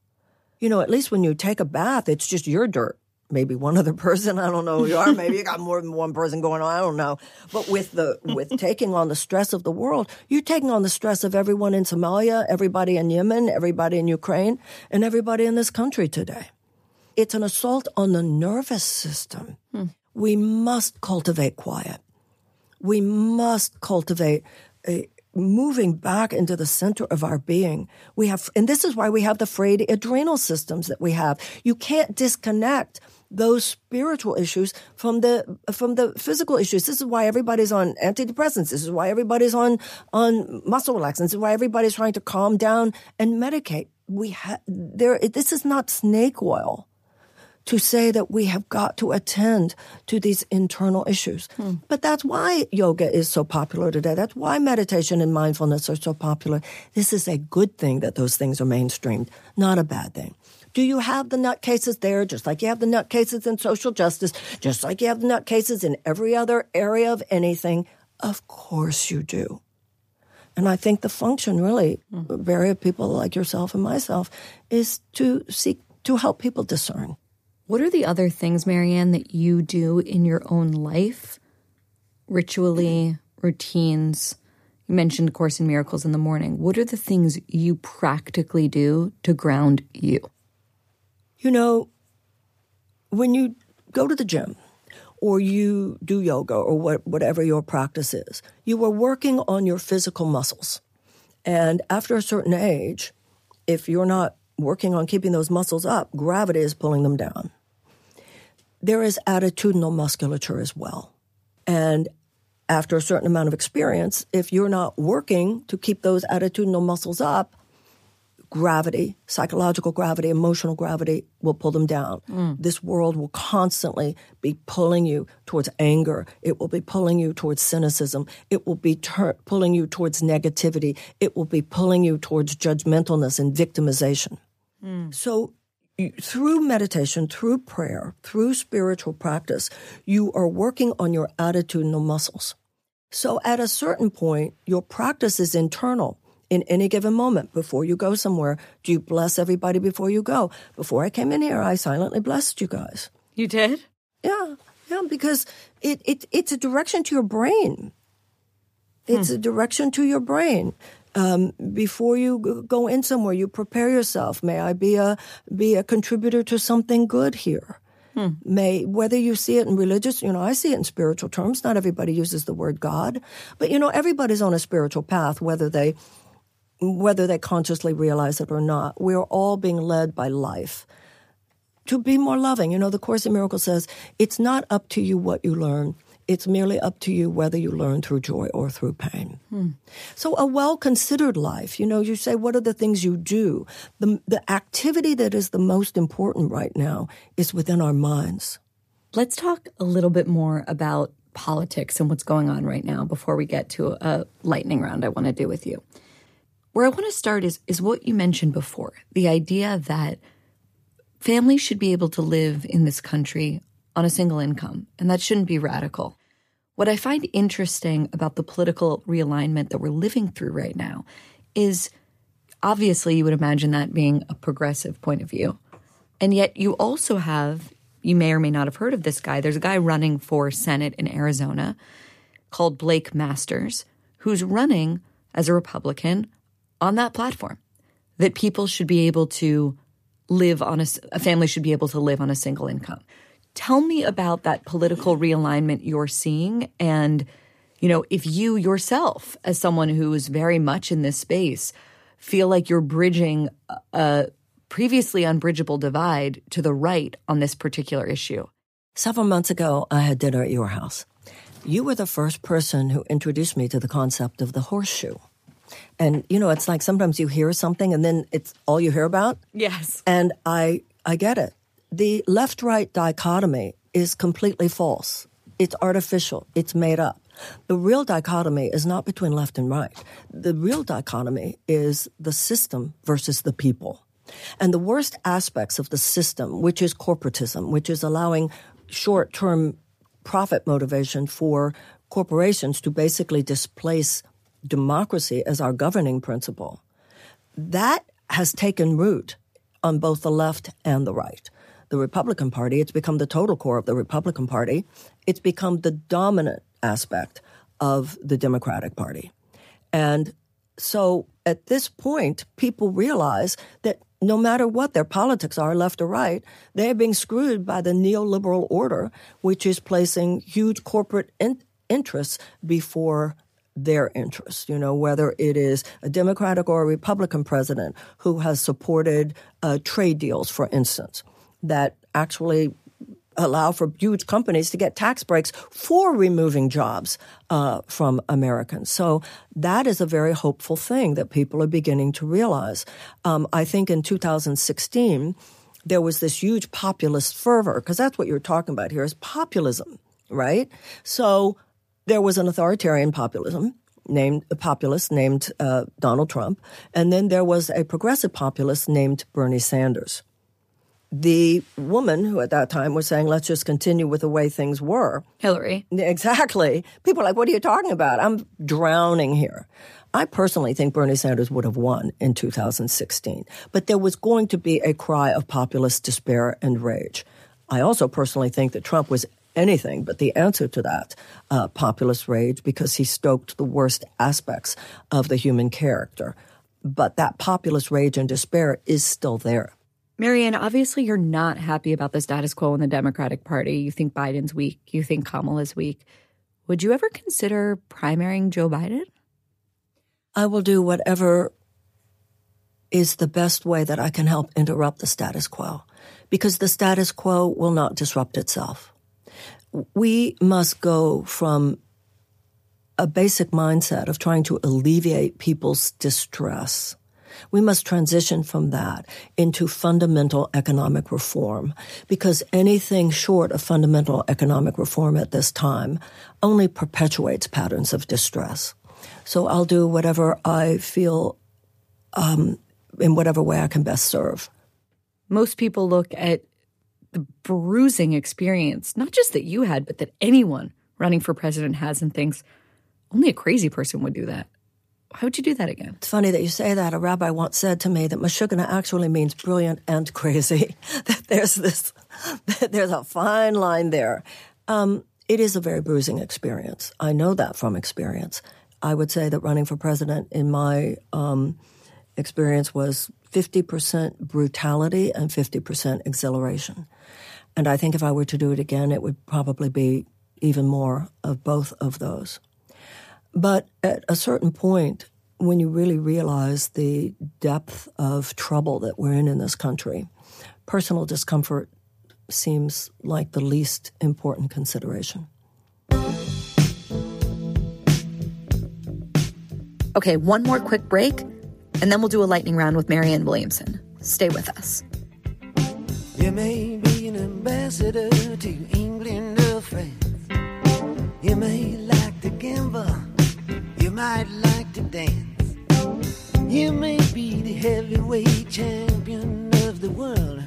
Speaker 2: You know, at least when you take a bath, it's just your dirt maybe one other person. I don't know who you are. Maybe you got more than one person going on. I don't know. But with the with taking on the stress of the world, you're taking on the stress of everyone in Somalia, everybody in Yemen, everybody in Ukraine, and everybody in this country today. It's an assault on the nervous system. Hmm. We must cultivate quiet. We must cultivate a, moving back into the center of our being. We have, and this is why we have the frayed adrenal systems that we have. You can't disconnect those spiritual issues from the from the physical issues. This is why everybody's on antidepressants. This is why everybody's on on muscle relaxants. This is why everybody's trying to calm down and medicate. We have there. This is not snake oil to say that we have got to attend to these internal issues. Hmm. But that's why yoga is so popular today. That's why meditation and mindfulness are so popular. This is a good thing that those things are mainstreamed, not a bad thing. Do you have the nutcases there, just like you have the nutcases in social justice, just like you have the nutcases in every other area of anything? Of course you do. And I think the function really, mm. very people like yourself and myself, is to seek to help people discern.
Speaker 1: What are the other things, Marianne, that you do in your own life, ritually, routines? You mentioned Course in Miracles in the morning. What are the things you practically do to ground you?
Speaker 2: You know, when you go to the gym or you do yoga or what, whatever your practice is, you are working on your physical muscles. And after a certain age, if you're not working on keeping those muscles up, gravity is pulling them down. There is attitudinal musculature as well. And after a certain amount of experience, if you're not working to keep those attitudinal muscles up, gravity, psychological gravity, emotional gravity will pull them down. Mm. This world will constantly be pulling you towards anger. It will be pulling you towards cynicism. It will be ter- pulling you towards negativity. It will be pulling you towards judgmentalness and victimization. Mm. So, through meditation, through prayer, through spiritual practice, you are working on your attitudinal muscles. So, at a certain point, your practice is internal in any given moment before you go somewhere? Do you bless everybody before you go? Before I came in here, I silently blessed you guys.
Speaker 1: You did?
Speaker 2: Yeah, yeah, because it, it it's a direction to your brain. It's hmm. a direction to your brain. Um, before you go in somewhere, you prepare yourself. May I be a be a contributor to something good here? Hmm. May whether you see it in religious, you know, I see it in spiritual terms. Not everybody uses the word God, but you know, everybody's on a spiritual path, whether they whether they consciously realize it or not. We're all being led by life to be more loving. You know, the Course in Miracles says it's not up to you what you learn. It's merely up to you whether you learn through joy or through pain. Hmm. So a well-considered life, you know, you say, what are the things you do? The, the activity that is the most important right now is within our minds.
Speaker 1: Let's talk a little bit more about politics and what's going on right now before we get to a lightning round I want to do with you. Where I want to start is, is what you mentioned before the idea that families should be able to live in this country on a single income, and that shouldn't be radical. What I find interesting about the political realignment that we're living through right now is obviously you would imagine that being a progressive point of view. And yet you also have, you may or may not have heard of this guy. There's a guy running for Senate in Arizona called Blake Masters, who's running as a Republican on that platform that people should be able to live on a, a family should be able to live on a single income. Tell me about that political realignment you're seeing and you know, if you yourself as someone who is very much in this space feel like you're bridging a previously unbridgeable divide to the right on this particular issue.
Speaker 2: Several months ago, I had dinner at your house. You were the first person who introduced me to the concept of the horseshoe. And you know, it's like sometimes you hear something and then it's all you hear about.
Speaker 1: Yes.
Speaker 2: And I I get it. The left-right dichotomy is completely false. It's artificial. It's made up. The real dichotomy is not between left and right. The real dichotomy is the system versus the people. And the worst aspects of the system, which is corporatism, which is allowing short-term profit motivation for corporations to basically displace democracy as our governing principle, that has taken root on both the left and the right. The Republican Party, it's become the total core of the Republican Party. It's become the dominant aspect of the Democratic Party. And so at this point, people realize that no matter what their politics are, left or right, they're being screwed by the neoliberal order, which is placing huge corporate in- interests before their interests, you know, whether it is a Democratic or a Republican president who has supported uh, trade deals, for instance, that actually allow for huge companies to get tax breaks for removing jobs uh, from Americans. So that is a very hopeful thing that people are beginning to realize. Um, I think in 2016, there was this huge populist fervor, because that's what you're talking about here is populism, right? So there was an authoritarian populism named a populist named uh, Donald Trump, and then there was a progressive populist named Bernie Sanders. The woman who at that time was saying, let's just continue with the way things were.
Speaker 1: Hillary.
Speaker 2: Exactly. People are like, what are you talking about? I'm drowning here. I personally think Bernie Sanders would have won in 2016, but there was going to be a cry of populist despair and rage. I also personally think that Trump was anything but the answer to that uh, populist rage because he stoked the worst aspects of the human character. But that populist rage and despair is still there.
Speaker 1: Marianne, obviously you're not happy about the status quo in the Democratic Party. You think Biden's weak. You think Kamala's weak. Would you ever consider primarying Joe Biden?
Speaker 2: I will do whatever is the best way that I can help interrupt the status quo because the status quo will not disrupt itself. We must go from a basic mindset of trying to alleviate people's distress. We must transition from that into fundamental economic reform because anything short of fundamental economic reform at this time only perpetuates patterns of distress. So I'll do whatever I feel um, in whatever way I can best serve.
Speaker 1: Most people look at the bruising experience, not just that you had, but that anyone running for president has and thinks only a crazy person would do that. Why would you do that again?
Speaker 2: It's funny that you say that. A rabbi once said to me that Meshuggah actually means brilliant and crazy. that there's this, that there's a fine line there. Um, it is a very bruising experience. I know that from experience. I would say that running for president in my um, experience was 50% brutality and 50% exhilaration. And I think if I were to do it again, it would probably be even more of both of those. But at a certain point, when you really realize the depth of trouble that we're in in this country, personal discomfort seems like the least important consideration.
Speaker 1: Okay, one more quick break, and then we'll do a lightning round with Marianne Williamson. Stay with us.
Speaker 9: You may be an ambassador to England or France. You may like to gamble. Might like to dance. You may be the heavyweight champion of the world.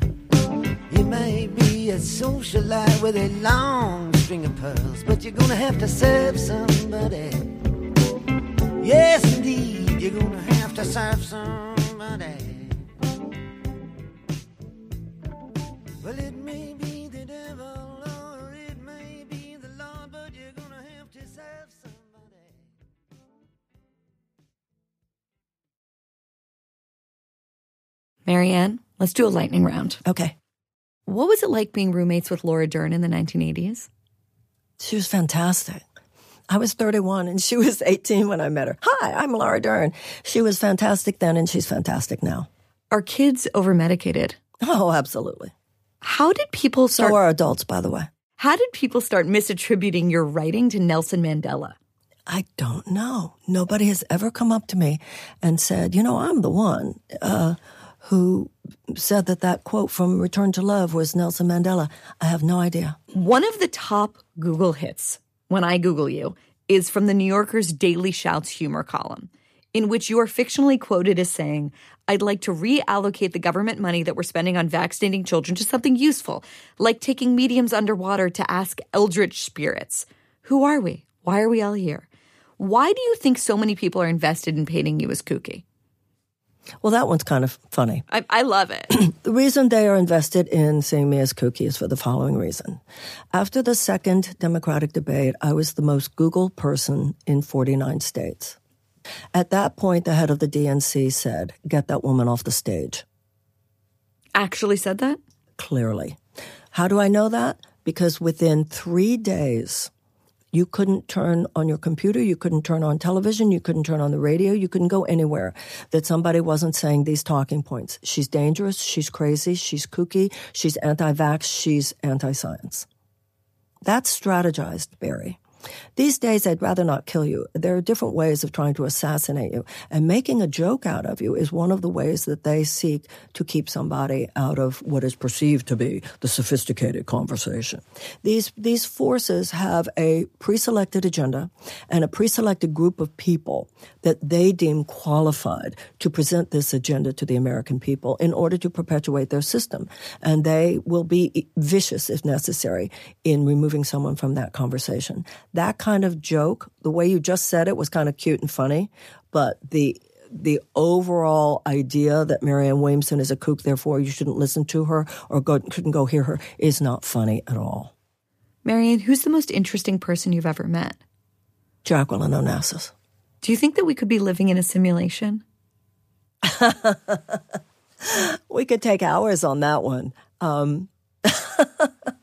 Speaker 9: You may be a socialite with a long string of pearls, but you're gonna have to serve somebody. Yes, indeed, you're gonna have to serve somebody.
Speaker 1: Marianne, let's do a lightning round.
Speaker 2: Okay.
Speaker 1: What was it like being roommates with Laura Dern in the 1980s?
Speaker 2: She was fantastic. I was 31 and she was 18 when I met her. Hi, I'm Laura Dern. She was fantastic then and she's fantastic now.
Speaker 1: Are kids over medicated?
Speaker 2: Oh, absolutely.
Speaker 1: How did people start?
Speaker 2: So are adults, by the way.
Speaker 1: How did people start misattributing your writing to Nelson Mandela?
Speaker 2: I don't know. Nobody has ever come up to me and said, you know, I'm the one uh, who said that that quote from Return to Love was Nelson Mandela. I have no idea.
Speaker 1: One of the top Google hits when I Google you is from the New Yorker's Daily Shouts humor column, in which you are fictionally quoted as saying, I'd like to reallocate the government money that we're spending on vaccinating children to something useful, like taking mediums underwater to ask eldritch spirits. Who are we? Why are we all here? Why do you think so many people are invested in painting you as kooky?
Speaker 2: Well, that one's kind of funny.
Speaker 1: I, I love it.
Speaker 2: The reason they are invested in seeing me as kooky is for the following reason. After the second Democratic debate, I was the most Googled person in 49 states. At that point, the head of the DNC said, Get that woman off the stage.
Speaker 1: Actually said that?
Speaker 2: Clearly. How do I know that? Because within three days, you couldn't turn on your computer, you couldn't turn on television, you couldn't turn on the radio, you couldn't go anywhere that somebody wasn't saying these talking points. She's dangerous, she's crazy, she's kooky, she's anti vax, she's anti science. That's strategized, Bari. These days, they'd rather not kill you. There are different ways of trying to assassinate you. And making a joke out of you is one of the ways that they seek to keep somebody out of what is perceived to be the sophisticated conversation. These, these forces have a pre-selected agenda and a pre-selected group of people that they deem qualified to present this agenda to the American people in order to perpetuate their system. And they will be vicious, if necessary, in removing someone from that conversation that kind of joke, the way you just said it was kind of cute and funny, but the the overall idea that Marianne Williamson is a kook, therefore you shouldn't listen to her or go, couldn't go hear her, is not funny at all.
Speaker 1: Marianne, who's the most interesting person you've ever met?
Speaker 2: Jacqueline Onassis.
Speaker 1: Do you think that we could be living in a simulation?
Speaker 2: we could take hours on that one. Um,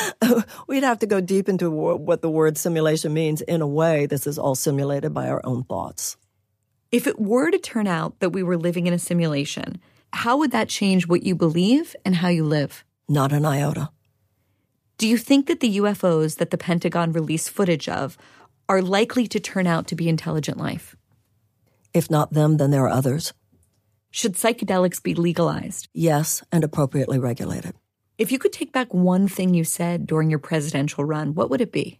Speaker 2: we'd have to go deep into what the word simulation means. In a way, this is all simulated by our own thoughts.
Speaker 1: If it were to turn out that we were living in a simulation, how would that change what you believe and how you live?
Speaker 2: Not an iota.
Speaker 1: Do you think that the UFOs that the Pentagon released footage of are likely to turn out to be intelligent life?
Speaker 2: If not them, then there are others.
Speaker 1: Should psychedelics be legalized?
Speaker 2: Yes, and appropriately regulated.
Speaker 1: If you could take back one thing you said during your presidential run, what would it be?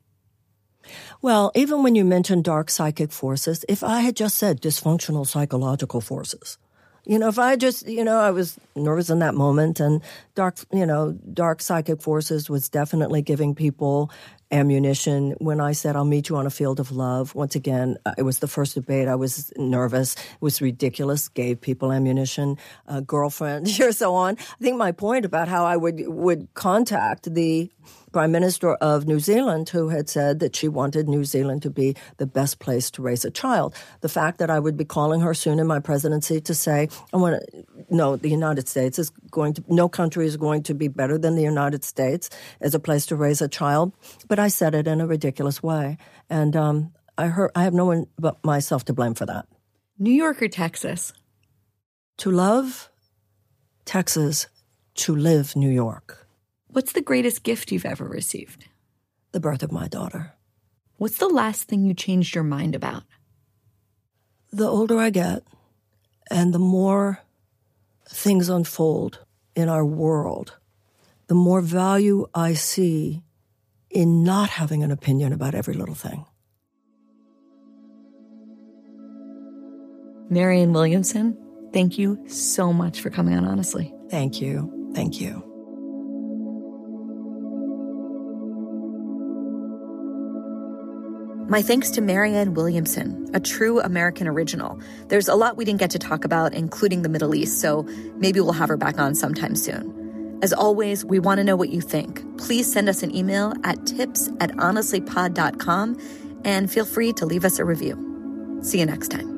Speaker 2: Well, even when you mentioned dark psychic forces, if I had just said dysfunctional psychological forces, you know, if I just, you know, I was nervous in that moment and dark, you know, dark psychic forces was definitely giving people ammunition. When I said, I'll meet you on a field of love, once again, uh, it was the first debate. I was nervous. It was ridiculous. Gave people ammunition, a girlfriend, or so on. I think my point about how I would, would contact the Prime Minister of New Zealand who had said that she wanted New Zealand to be the best place to raise a child. The fact that I would be calling her soon in my presidency to say, I want to, no, the United States is going to, no country is going to be better than the United States as a place to raise a child. But I said it in a ridiculous way. And um, I, heard, I have no one but myself to blame for that.
Speaker 1: New York or Texas?
Speaker 2: To love Texas, to live New York.
Speaker 1: What's the greatest gift you've ever received?
Speaker 2: The birth of my daughter.
Speaker 1: What's the last thing you changed your mind about?
Speaker 2: The older I get, and the more things unfold in our world, the more value I see in not having an opinion about every little thing.
Speaker 1: Marianne Williamson, thank you so much for coming on Honestly.
Speaker 2: Thank you. Thank you.
Speaker 1: My thanks to Marianne Williamson, a true American original. There's a lot we didn't get to talk about, including the Middle East, so maybe we'll have her back on sometime soon. As always, we want to know what you think. Please send us an email at tips at honestlypod.com and feel free to leave us a review. See you next time.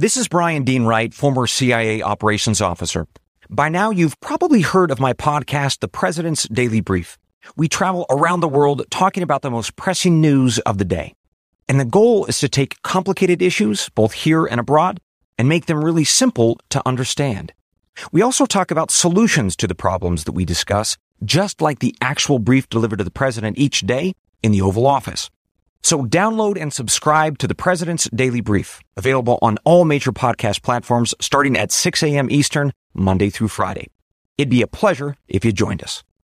Speaker 10: This is Bryan Dean Wright, former CIA operations officer. By now, you've probably heard of my podcast, The President's Daily Brief. We travel around the world talking about the most pressing news of the day. And the goal is to take complicated issues, both here and abroad, and make them really simple to understand. We also talk about solutions to the problems that we discuss, just like the actual brief delivered to the president each day in the Oval Office. So download and subscribe to the President's Daily Brief, available on all major podcast platforms starting at 6 a.m. Eastern, Monday through Friday. It'd be a pleasure if you joined us.